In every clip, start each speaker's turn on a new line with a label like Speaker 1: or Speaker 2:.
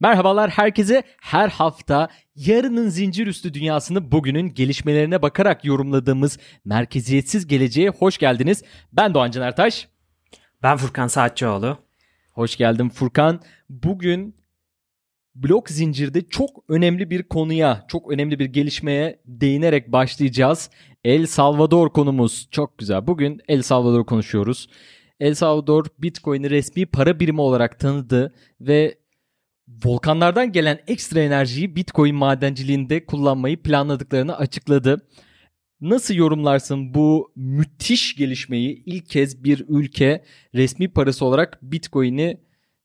Speaker 1: Merhabalar herkese. Her hafta yarının zincir üstü dünyasını bugünün gelişmelerine bakarak yorumladığımız merkeziyetsiz geleceğe hoş geldiniz. Ben Doğancan Ertaş.
Speaker 2: Ben Furkan Saatçıoğlu.
Speaker 1: Hoş geldin Furkan. Bugün blok zincirde çok önemli bir konuya, çok önemli bir gelişmeye değinerek başlayacağız. El Salvador konumuz çok güzel. Bugün El Salvador konuşuyoruz. El Salvador Bitcoin'i resmi para birimi olarak tanıdı ve volkanlardan gelen ekstra enerjiyi Bitcoin madenciliğinde kullanmayı planladıklarını açıkladı. Nasıl yorumlarsın bu müthiş gelişmeyi? İlk kez bir ülke resmi parası olarak Bitcoin'i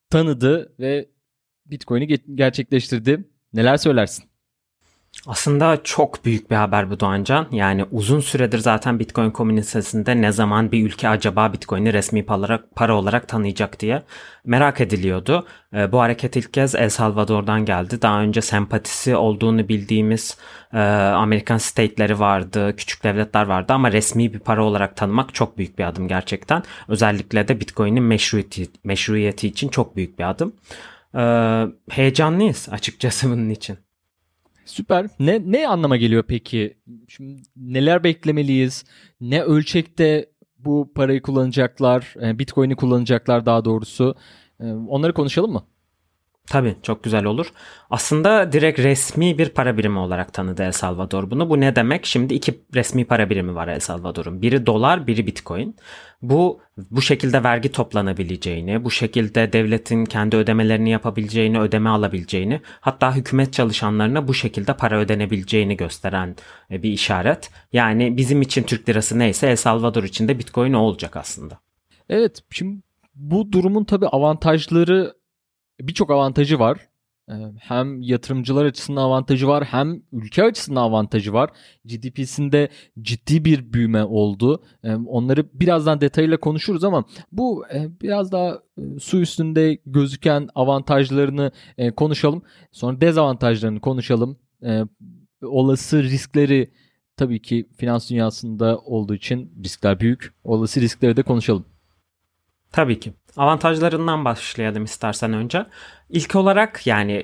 Speaker 1: tanıdı ve Bitcoin'i gerçekleştirdi. Neler söylersin?
Speaker 2: Aslında çok büyük bir haber bu Doğancan. Yani uzun süredir zaten Bitcoin komünitesinde ne zaman bir ülke acaba Bitcoin'i resmi para, para olarak tanıyacak diye merak ediliyordu. E, bu hareket ilk kez El Salvador'dan geldi. Daha önce sempatisi olduğunu bildiğimiz e, Amerikan state'leri vardı, küçük devletler vardı ama resmi bir para olarak tanımak çok büyük bir adım gerçekten. Özellikle de Bitcoin'in meşruiyeti, meşruiyeti için çok büyük bir adım. E, heyecanlıyız açıkçası bunun için.
Speaker 1: Süper. Ne ne anlama geliyor peki? Şimdi neler beklemeliyiz? Ne ölçekte bu parayı kullanacaklar? E, Bitcoin'i kullanacaklar daha doğrusu. E, onları konuşalım mı?
Speaker 2: Tabii çok güzel olur. Aslında direkt resmi bir para birimi olarak tanıdı El Salvador bunu. Bu ne demek? Şimdi iki resmi para birimi var El Salvador'un. Biri dolar, biri bitcoin. Bu bu şekilde vergi toplanabileceğini, bu şekilde devletin kendi ödemelerini yapabileceğini, ödeme alabileceğini, hatta hükümet çalışanlarına bu şekilde para ödenebileceğini gösteren e, bir işaret. Yani bizim için Türk lirası neyse El Salvador için de bitcoin olacak aslında.
Speaker 1: Evet, şimdi bu durumun tabii avantajları birçok avantajı var. Ee, hem yatırımcılar açısından avantajı var hem ülke açısından avantajı var. GDP'sinde ciddi bir büyüme oldu. Ee, onları birazdan detayıyla konuşuruz ama bu e, biraz daha e, su üstünde gözüken avantajlarını e, konuşalım. Sonra dezavantajlarını konuşalım. Olası riskleri tabii ki finans dünyasında olduğu için riskler büyük. Olası riskleri de konuşalım.
Speaker 2: Tabii ki. Avantajlarından başlayalım istersen önce. İlk olarak yani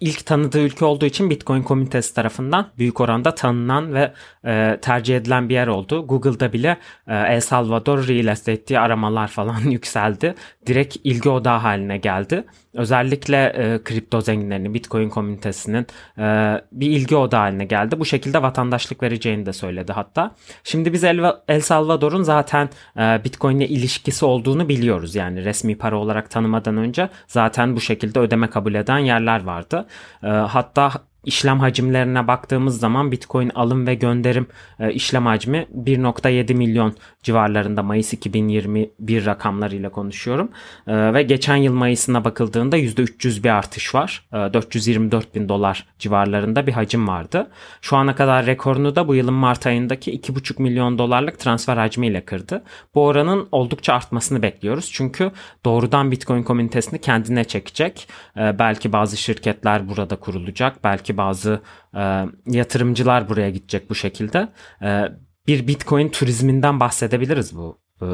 Speaker 2: ilk tanıdığı ülke olduğu için Bitcoin komünitesi tarafından büyük oranda tanınan ve e, tercih edilen bir yer oldu. Google'da bile e, El Salvador Real Estate diye aramalar falan yükseldi. Direkt ilgi odağı haline geldi. Özellikle e, kripto zenginlerinin, Bitcoin komünitesinin e, bir ilgi odağı haline geldi. Bu şekilde vatandaşlık vereceğini de söyledi hatta. Şimdi biz El, El Salvador'un zaten e, Bitcoin ilişkisi olduğunu biliyoruz. Yani resmi para olarak tanımadan önce zaten bu şekilde ödeme kabul eden yerler vardı. E, hatta işlem hacimlerine baktığımız zaman Bitcoin alım ve gönderim e, işlem hacmi 1.7 milyon civarlarında Mayıs 2021 rakamlarıyla konuşuyorum. E, ve geçen yıl Mayıs'ına bakıldığında %300 bir artış var. E, 424 bin dolar civarlarında bir hacim vardı. Şu ana kadar rekorunu da bu yılın Mart ayındaki 2.5 milyon dolarlık transfer hacmiyle kırdı. Bu oranın oldukça artmasını bekliyoruz. Çünkü doğrudan Bitcoin komünitesini kendine çekecek. E, belki bazı şirketler burada kurulacak. Belki bazı e, yatırımcılar buraya gidecek bu şekilde. E, bir Bitcoin turizminden bahsedebiliriz bu e,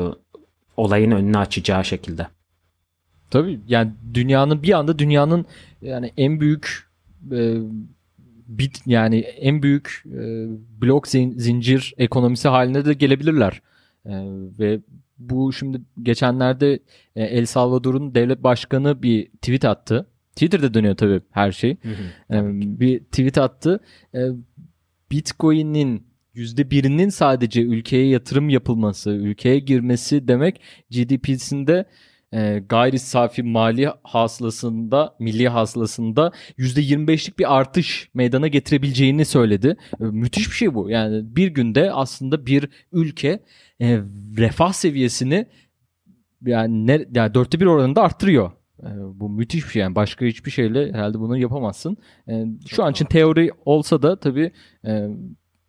Speaker 2: olayın önünü açacağı şekilde.
Speaker 1: Tabii yani dünyanın bir anda dünyanın yani en büyük e, bit yani en büyük e, blok zin, zincir ekonomisi haline de gelebilirler. E, ve bu şimdi geçenlerde e, El Salvador'un devlet başkanı bir tweet attı. Twitter'da dönüyor tabii her şey. Hı hı, e, bir tweet attı. E, Bitcoin'in %1'inin sadece ülkeye yatırım yapılması, ülkeye girmesi demek GDP'sinde e, gayri safi mali hasılasında, milli hasılasında %25'lik bir artış meydana getirebileceğini söyledi. E, müthiş bir şey bu. Yani bir günde aslında bir ülke e, refah seviyesini yani, ne, yani dörtte bir oranında arttırıyor. E, bu müthiş bir şey yani başka hiçbir şeyle herhalde bunu yapamazsın. E, şu an için teori olsa da tabii e,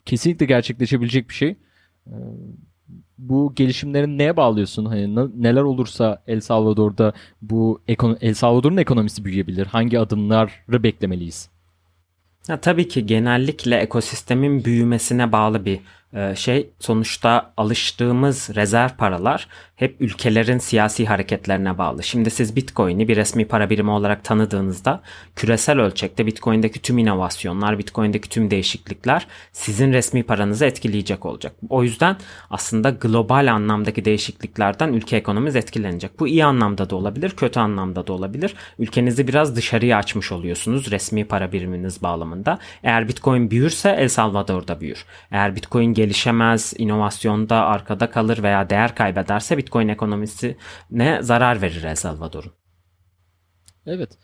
Speaker 1: kesinlikle gerçekleşebilecek bir şey. E, bu gelişimlerin neye bağlıyorsun? Hani neler olursa El Salvador'da bu El Salvador'un ekonomisi büyüyebilir. Hangi adımları beklemeliyiz?
Speaker 2: Ya, tabii ki genellikle ekosistemin büyümesine bağlı bir şey sonuçta alıştığımız rezerv paralar hep ülkelerin siyasi hareketlerine bağlı. Şimdi siz Bitcoin'i bir resmi para birimi olarak tanıdığınızda küresel ölçekte Bitcoin'deki tüm inovasyonlar, Bitcoin'deki tüm değişiklikler sizin resmi paranızı etkileyecek olacak. O yüzden aslında global anlamdaki değişikliklerden ülke ekonomisi etkilenecek. Bu iyi anlamda da olabilir, kötü anlamda da olabilir. Ülkenizi biraz dışarıya açmış oluyorsunuz resmi para biriminiz bağlamında. Eğer Bitcoin büyürse El Salvador'da büyür. Eğer Bitcoin gelişemez, inovasyonda arkada kalır veya değer kaybederse Bitcoin ekonomisi ne zarar verir El Salvador'un.
Speaker 1: Evet.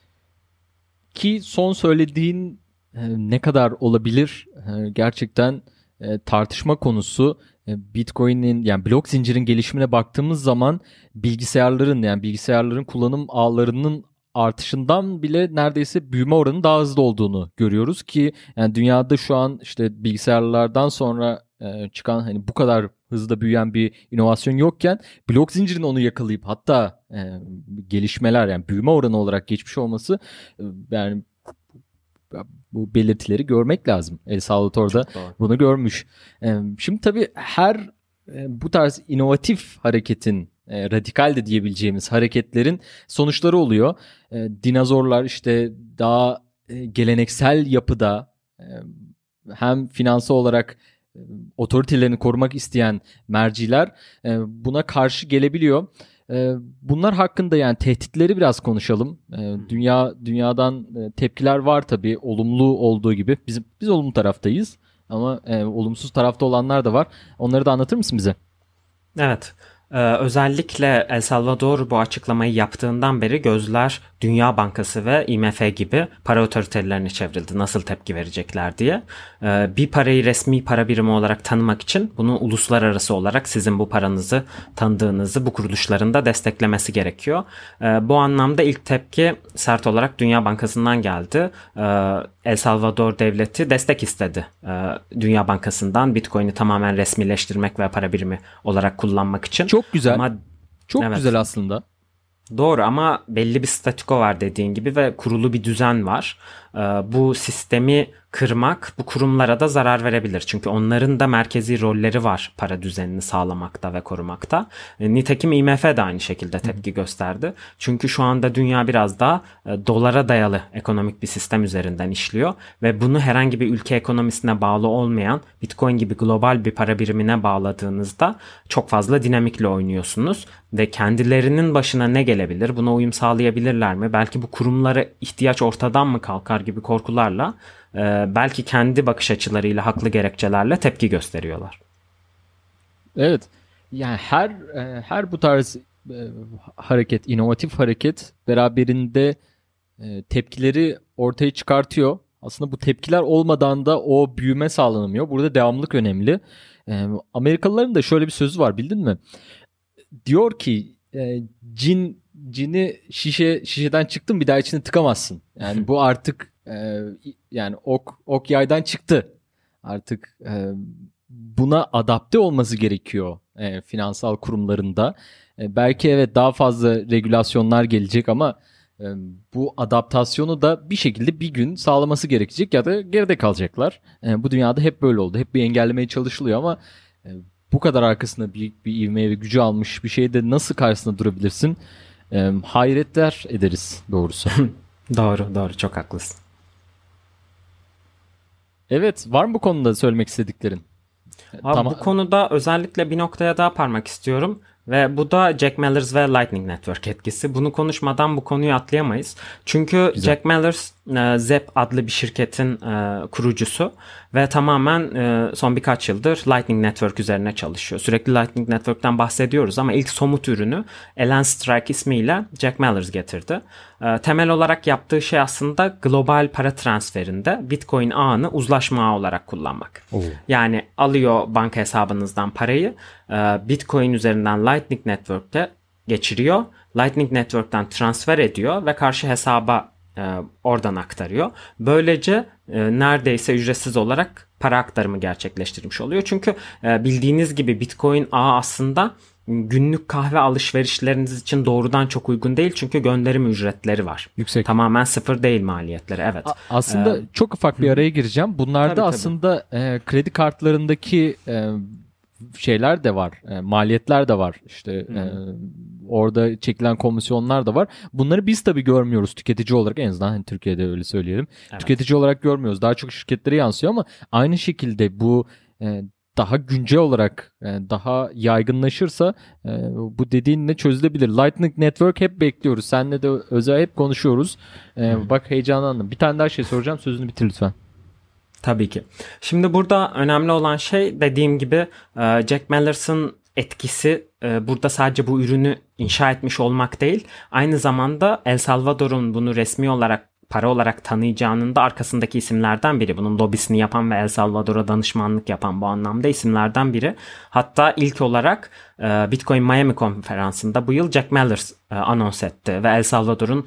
Speaker 1: Ki son söylediğin e, ne kadar olabilir e, gerçekten e, tartışma konusu. Bitcoin'in yani blok zincirin gelişimine baktığımız zaman bilgisayarların yani bilgisayarların kullanım ağlarının artışından bile neredeyse büyüme oranı daha hızlı olduğunu görüyoruz ki yani dünyada şu an işte bilgisayarlardan sonra e, çıkan hani bu kadar hızlı büyüyen bir inovasyon yokken blok zincirin onu yakalayıp hatta e, gelişmeler yani büyüme oranı olarak geçmiş olması e, yani bu belirtileri görmek lazım. El Salvador'da bunu görmüş. E, şimdi tabii her e, bu tarz inovatif hareketin e, radikal de diyebileceğimiz hareketlerin sonuçları oluyor. E, dinozorlar işte daha e, geleneksel yapıda e, hem finansal olarak otoritelerini korumak isteyen merciler e, buna karşı gelebiliyor. E, bunlar hakkında yani tehditleri biraz konuşalım. E, dünya dünyadan tepkiler var tabii olumlu olduğu gibi. Biz biz olumlu taraftayız ama e, olumsuz tarafta olanlar da var. Onları da anlatır mısın bize?
Speaker 2: Evet. Ee, özellikle El Salvador bu açıklamayı yaptığından beri gözler Dünya Bankası ve IMF gibi para otoritelerine çevrildi. Nasıl tepki verecekler diye. Ee, bir parayı resmi para birimi olarak tanımak için bunu uluslararası olarak sizin bu paranızı tanıdığınızı bu kuruluşların da desteklemesi gerekiyor. Ee, bu anlamda ilk tepki sert olarak Dünya Bankası'ndan geldi. Ee, El Salvador devleti destek istedi Dünya Bankası'ndan Bitcoin'i tamamen resmileştirmek ve para birimi olarak kullanmak için.
Speaker 1: Çok güzel. Ama, Çok evet. güzel aslında.
Speaker 2: Doğru ama belli bir statiko var dediğin gibi ve kurulu bir düzen var. Bu sistemi kırmak bu kurumlara da zarar verebilir. Çünkü onların da merkezi rolleri var para düzenini sağlamakta ve korumakta. E, nitekim IMF de aynı şekilde tepki gösterdi. Çünkü şu anda dünya biraz daha e, dolara dayalı ekonomik bir sistem üzerinden işliyor ve bunu herhangi bir ülke ekonomisine bağlı olmayan Bitcoin gibi global bir para birimine bağladığınızda çok fazla dinamikle oynuyorsunuz ve kendilerinin başına ne gelebilir? Buna uyum sağlayabilirler mi? Belki bu kurumlara ihtiyaç ortadan mı kalkar gibi korkularla e, belki kendi bakış açılarıyla haklı gerekçelerle tepki gösteriyorlar.
Speaker 1: Evet. Yani her e, her bu tarz e, hareket, inovatif hareket beraberinde e, tepkileri ortaya çıkartıyor. Aslında bu tepkiler olmadan da o büyüme sağlanamıyor. Burada devamlılık önemli. E, Amerikalıların da şöyle bir sözü var bildin mi? Diyor ki e, cin cini şişe şişeden çıktın bir daha içine tıkamazsın. Yani bu artık e, yani ok ok yaydan çıktı. Artık e, buna adapte olması gerekiyor e, finansal kurumlarında. E, belki evet daha fazla regülasyonlar gelecek ama e, bu adaptasyonu da bir şekilde bir gün sağlaması gerekecek ya da geride kalacaklar. E, bu dünyada hep böyle oldu. Hep bir engellemeye çalışılıyor ama e, bu kadar arkasında büyük bir ivmeye ve gücü almış bir şeyde nasıl karşısında durabilirsin? E, hayretler ederiz doğrusu.
Speaker 2: doğru doğru çok haklısın.
Speaker 1: Evet var mı bu konuda söylemek istediklerin?
Speaker 2: Abi tamam. Bu konuda özellikle bir noktaya daha parmak istiyorum. Ve bu da Jack Mallers ve Lightning Network etkisi. Bunu konuşmadan bu konuyu atlayamayız. Çünkü Güzel. Jack Mallers e, Zep adlı bir şirketin e, kurucusu ve tamamen e, son birkaç yıldır Lightning Network üzerine çalışıyor. Sürekli Lightning Network'ten bahsediyoruz ama ilk somut ürünü Elan Strike ismiyle Jack Mallers getirdi. Temel olarak yaptığı şey aslında global para transferinde Bitcoin ağını uzlaşma ağı olarak kullanmak. Oo. Yani alıyor banka hesabınızdan parayı Bitcoin üzerinden Lightning Network'te geçiriyor Lightning Network'ten transfer ediyor ve karşı hesaba e, oradan aktarıyor. Böylece e, neredeyse ücretsiz olarak para aktarımı gerçekleştirmiş oluyor. Çünkü e, bildiğiniz gibi Bitcoin ağı aslında günlük kahve alışverişleriniz için doğrudan çok uygun değil çünkü gönderim ücretleri var.
Speaker 1: Yüksek.
Speaker 2: Tamamen sıfır değil maliyetleri evet.
Speaker 1: A- aslında
Speaker 2: Ee,
Speaker 1: çok ufak bir araya gireceğim. Bunlarda
Speaker 2: Tabii, tabii.
Speaker 1: aslında e, kredi kartlarındaki e, şeyler de var. e, maliyetler de var. İşte e, orada çekilen komisyonlar da var. Bunları biz tabii görmüyoruz tüketici olarak en azından hani Türkiye'de öyle söyleyelim.
Speaker 2: Evet.
Speaker 1: Tüketici olarak görmüyoruz. Daha çok şirketlere yansıyor ama aynı şekilde bu e, daha güncel olarak e, daha yaygınlaşırsa e, bu dediğinle çözülebilir. Lightning Network hep bekliyoruz. Seninle de özel hep konuşuyoruz. E, bak heyecanlandım. Bir tane daha şey soracağım. Sözünü bitir lütfen.
Speaker 2: Tabii ki. Şimdi burada önemli olan şey dediğim gibi e, Jack Mallers'ın etkisi e, burada sadece bu ürünü inşa etmiş olmak değil. Aynı zamanda El Salvador'un bunu resmi olarak para olarak tanıyacağının da arkasındaki isimlerden biri. Bunun lobisini yapan ve El Salvador'a danışmanlık yapan bu anlamda isimlerden biri. Hatta ilk olarak e, Bitcoin Miami konferansında bu yıl Jack Mallers anons etti ve El Salvador'un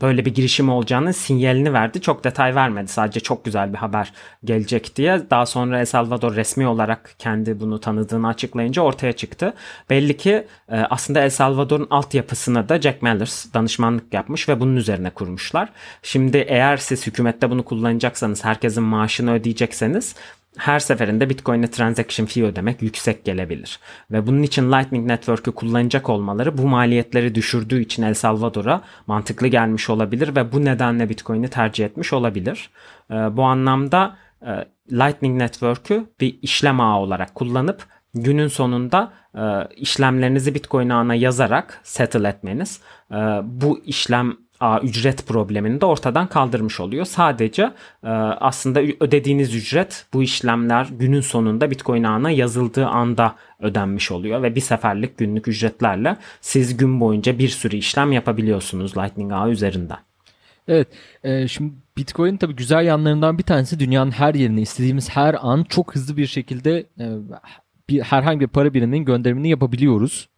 Speaker 2: böyle bir girişim olacağını sinyalini verdi. Çok detay vermedi. Sadece çok güzel bir haber gelecek diye. Daha sonra El Salvador resmi olarak kendi bunu tanıdığını açıklayınca ortaya çıktı. Belli ki e, aslında El Salvador'un altyapısına da Jack Mallers danışmanlık yapmış ve bunun üzerine kurmuşlar. Şimdi eğer siz hükümette bunu kullanacaksanız, herkesin maaşını ödeyecekseniz her seferinde Bitcoin'e transaction fee ödemek yüksek gelebilir. Ve bunun için Lightning Network'ü kullanacak olmaları bu maliyetleri düşürdüğü için El Salvador'a mantıklı gelmiş olabilir ve bu nedenle Bitcoin'i tercih etmiş olabilir. Ee, bu anlamda e, Lightning Network'ü bir işlem ağı olarak kullanıp günün sonunda e, işlemlerinizi Bitcoin ağına yazarak settle etmeniz e, bu işlem ücret problemini de ortadan kaldırmış oluyor. Sadece e, aslında ödediğiniz ücret bu işlemler günün sonunda Bitcoin ağına yazıldığı anda ödenmiş oluyor ve bir seferlik günlük ücretlerle siz gün boyunca bir sürü işlem yapabiliyorsunuz Lightning ağı üzerinden.
Speaker 1: Evet. E, şimdi Bitcoin tabii güzel yanlarından bir tanesi dünyanın her yerine istediğimiz her an çok hızlı bir şekilde e, bir herhangi bir para biriminin gönderimini yapabiliyoruz.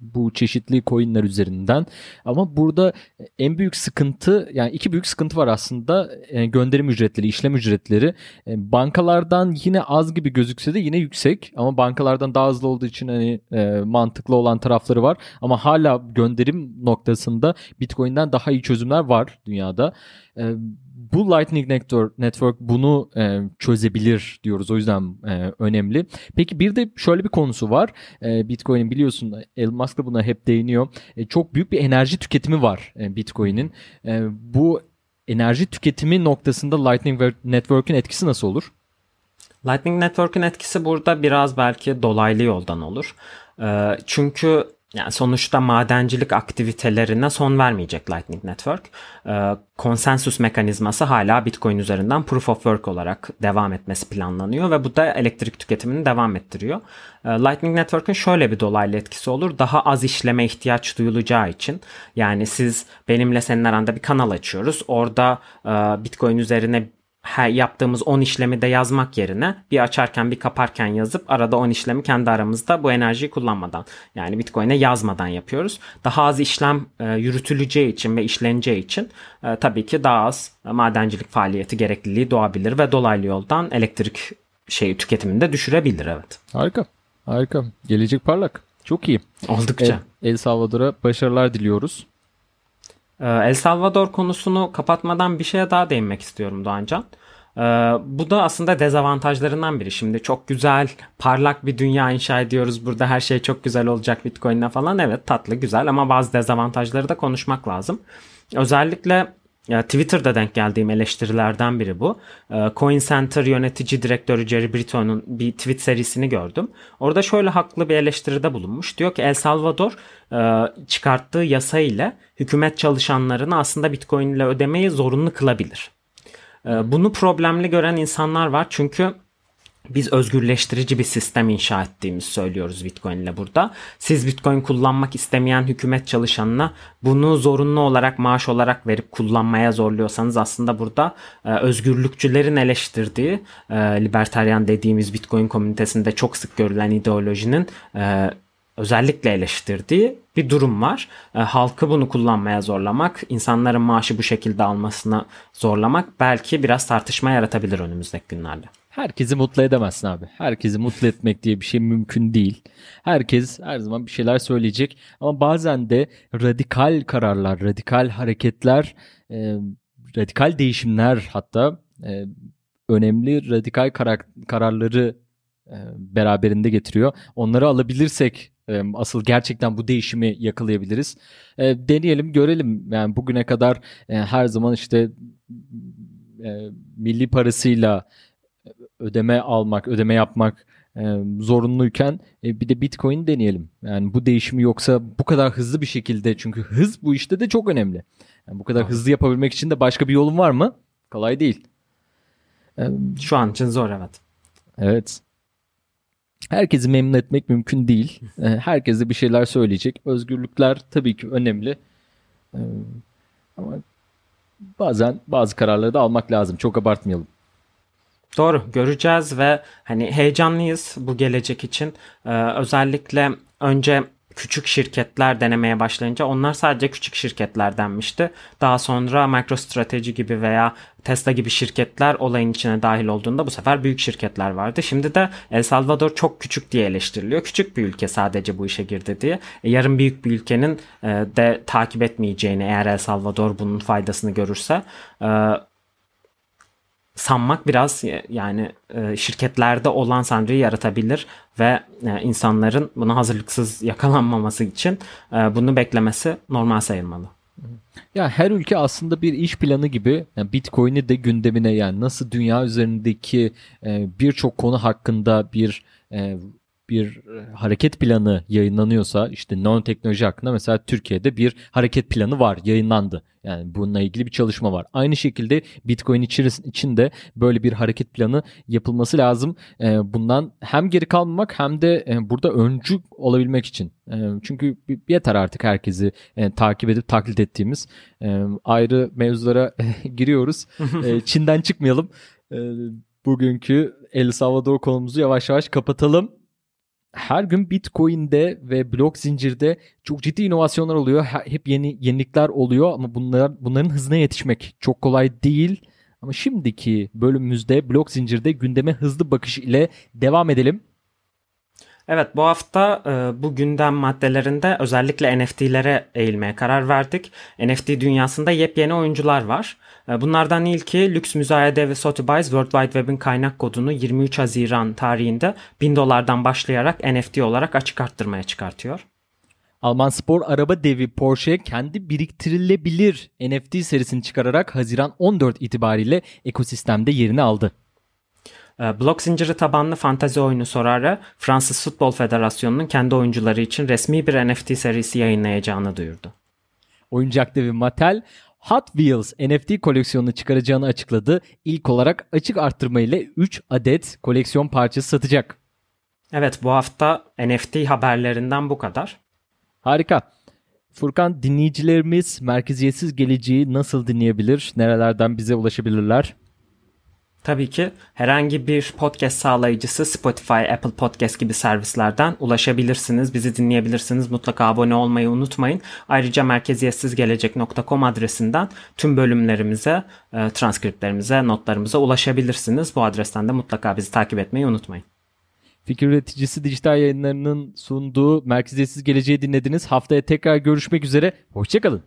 Speaker 1: Bu çeşitli coinler üzerinden. Ama burada en büyük sıkıntı yani iki büyük sıkıntı var aslında. E, gönderim ücretleri, işlem ücretleri. E, bankalardan yine az gibi gözükse de yine yüksek. Ama bankalardan daha hızlı olduğu için hani e, mantıklı olan tarafları var. Ama hala gönderim noktasında Bitcoin'den daha iyi çözümler var dünyada. E, bu Lightning Network, bunu e, çözebilir diyoruz. O yüzden e, önemli. Peki bir de şöyle bir konusu var. E, Bitcoin'in biliyorsun Elon Musk da buna hep değiniyor. E, çok büyük bir enerji tüketimi var e, Bitcoin'in. E, bu enerji tüketimi noktasında Lightning Network'ün etkisi nasıl olur?
Speaker 2: Lightning Network'ün etkisi burada biraz belki dolaylı yoldan olur. E, çünkü yani sonuçta madencilik aktivitelerine son vermeyecek Lightning Network. Ee, konsensus mekanizması hala Bitcoin üzerinden Proof of Work olarak devam etmesi planlanıyor ve bu da elektrik tüketimini devam ettiriyor. Ee, Lightning Network'ün şöyle bir dolaylı etkisi olur. Daha az işleme ihtiyaç duyulacağı için. Yani siz benimle senin aranda bir kanal açıyoruz. Orada e, Bitcoin üzerine her yaptığımız 10 işlemi de yazmak yerine bir açarken bir kaparken yazıp arada 10 işlemi kendi aramızda bu enerjiyi kullanmadan yani Bitcoin'e yazmadan yapıyoruz. Daha az işlem e, yürütüleceği için ve işleneceği için e, tabii ki daha az madencilik faaliyeti gerekliliği doğabilir ve dolaylı yoldan elektrik şey tüketimini de düşürebilir evet.
Speaker 1: Harika. Harika. Gelecek parlak. Çok iyi.
Speaker 2: Oldukça.
Speaker 1: El, El Salvador'a başarılar diliyoruz.
Speaker 2: El Salvador konusunu kapatmadan bir şeye daha değinmek istiyorum Doğancan. Ee, bu da aslında dezavantajlarından biri. Şimdi çok güzel, parlak bir dünya inşa ediyoruz. Burada her şey çok güzel olacak Bitcoin'le falan. Evet tatlı, güzel ama bazı dezavantajları da konuşmak lazım. Özellikle ya Twitter'da denk geldiğim eleştirilerden biri bu. Coin Center yönetici direktörü Jerry Brito'nun bir tweet serisini gördüm. Orada şöyle haklı bir eleştiride bulunmuş. Diyor ki El Salvador çıkarttığı yasa ile hükümet çalışanlarını aslında Bitcoin ile ödemeyi zorunlu kılabilir. Bunu problemli gören insanlar var çünkü biz özgürleştirici bir sistem inşa ettiğimizi söylüyoruz Bitcoin ile burada. Siz Bitcoin kullanmak istemeyen hükümet çalışanına bunu zorunlu olarak maaş olarak verip kullanmaya zorluyorsanız aslında burada e, özgürlükçülerin eleştirdiği e, libertaryen dediğimiz Bitcoin komünitesinde çok sık görülen ideolojinin e, özellikle eleştirdiği bir durum var. E, halkı bunu kullanmaya zorlamak, insanların maaşı bu şekilde almasına zorlamak belki biraz tartışma yaratabilir önümüzdeki günlerde.
Speaker 1: Herkesi mutlu edemezsin abi. Herkesi mutlu etmek diye bir şey mümkün değil. Herkes her zaman bir şeyler söyleyecek ama bazen de radikal kararlar, radikal hareketler, e, radikal değişimler hatta e, önemli radikal karar, kararları e, beraberinde getiriyor. Onları alabilirsek e, asıl gerçekten bu değişimi yakalayabiliriz. E, deneyelim, görelim. Yani bugüne kadar e, her zaman işte e, milli parasıyla ödeme almak, ödeme yapmak e, zorunluyken e, bir de Bitcoin deneyelim. Yani bu değişimi yoksa bu kadar hızlı bir şekilde çünkü hız bu işte de çok önemli. Yani bu kadar Abi. hızlı yapabilmek için de başka bir yolun var mı? Kolay değil.
Speaker 2: E, Şu an için zor evet.
Speaker 1: Evet. Herkesi memnun etmek mümkün değil. E, herkes de bir şeyler söyleyecek. Özgürlükler tabii ki önemli. E, ama bazen bazı kararları da almak lazım. Çok abartmayalım.
Speaker 2: Doğru göreceğiz ve hani heyecanlıyız bu gelecek için. Ee, özellikle önce küçük şirketler denemeye başlayınca onlar sadece küçük şirketler denmişti. Daha sonra MicroStrategy gibi veya Tesla gibi şirketler olayın içine dahil olduğunda bu sefer büyük şirketler vardı. Şimdi de El Salvador çok küçük diye eleştiriliyor. Küçük bir ülke sadece bu işe girdi diye. E, yarın büyük bir ülkenin e, de takip etmeyeceğini eğer El Salvador bunun faydasını görürse e, sanmak biraz yani e, şirketlerde olan sanrıyı yaratabilir ve e, insanların buna hazırlıksız yakalanmaması için e, bunu beklemesi normal sayılmalı.
Speaker 1: Ya her ülke aslında bir iş planı gibi yani Bitcoin'i de gündemine yani nasıl dünya üzerindeki birçok konu hakkında bir bir e, hareket planı yayınlanıyorsa işte nanoteknoloji hakkında mesela Türkiye'de bir hareket planı var yayınlandı. Yani bununla ilgili bir çalışma var. Aynı şekilde Bitcoin içinde böyle bir hareket planı yapılması lazım. E, bundan hem geri kalmamak hem de e, burada öncü olabilmek için. Çünkü yeter artık herkesi takip edip taklit ettiğimiz ayrı mevzulara giriyoruz. Çin'den çıkmayalım. Bugünkü El Salvador konumuzu yavaş yavaş kapatalım her gün Bitcoin'de ve blok zincirde çok ciddi inovasyonlar oluyor. Hep yeni yenilikler oluyor ama bunlar bunların hızına yetişmek çok kolay değil. Ama şimdiki bölümümüzde blok zincirde gündeme hızlı bakış ile devam edelim.
Speaker 2: Evet bu hafta e, bu gündem maddelerinde özellikle NFT'lere eğilmeye karar verdik. NFT dünyasında yepyeni oyuncular var. E, bunlardan ilki lüks müzayede ve Sotheby's World Wide Web'in kaynak kodunu 23 Haziran tarihinde 1000 dolardan başlayarak NFT olarak açık arttırmaya çıkartıyor.
Speaker 1: Alman spor araba devi Porsche kendi biriktirilebilir NFT serisini çıkararak Haziran 14 itibariyle ekosistemde yerini aldı.
Speaker 2: Ee, blok zinciri tabanlı fantazi oyunu Sorare, Fransız Futbol Federasyonu'nun kendi oyuncuları için resmi bir NFT serisi yayınlayacağını duyurdu.
Speaker 1: Oyuncak devi Mattel, Hot Wheels NFT koleksiyonunu çıkaracağını açıkladı. İlk olarak açık arttırma ile 3 adet koleksiyon parçası satacak.
Speaker 2: Evet bu hafta NFT haberlerinden bu kadar.
Speaker 1: Harika. Furkan dinleyicilerimiz merkeziyetsiz geleceği nasıl dinleyebilir? Nerelerden bize ulaşabilirler?
Speaker 2: Tabii ki herhangi bir podcast sağlayıcısı Spotify, Apple Podcast gibi servislerden ulaşabilirsiniz. Bizi dinleyebilirsiniz. Mutlaka abone olmayı unutmayın. Ayrıca merkeziyetsizgelecek.com adresinden tüm bölümlerimize, e, transkriptlerimize, notlarımıza ulaşabilirsiniz. Bu adresten de mutlaka bizi takip etmeyi unutmayın.
Speaker 1: Fikir üreticisi dijital yayınlarının sunduğu Merkeziyetsiz Geleceği dinlediniz. Haftaya tekrar görüşmek üzere. Hoşçakalın.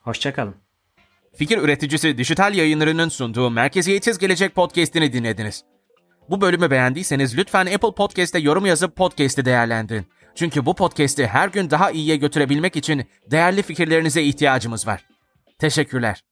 Speaker 2: Hoşçakalın.
Speaker 3: Fikir üreticisi dijital yayınlarının sunduğu Merkeziyetsiz Gelecek podcast'ini dinlediniz. Bu bölümü beğendiyseniz lütfen Apple Podcast'te yorum yazıp podcast'i değerlendirin. Çünkü bu podcast'i her gün daha iyiye götürebilmek için değerli fikirlerinize ihtiyacımız var. Teşekkürler.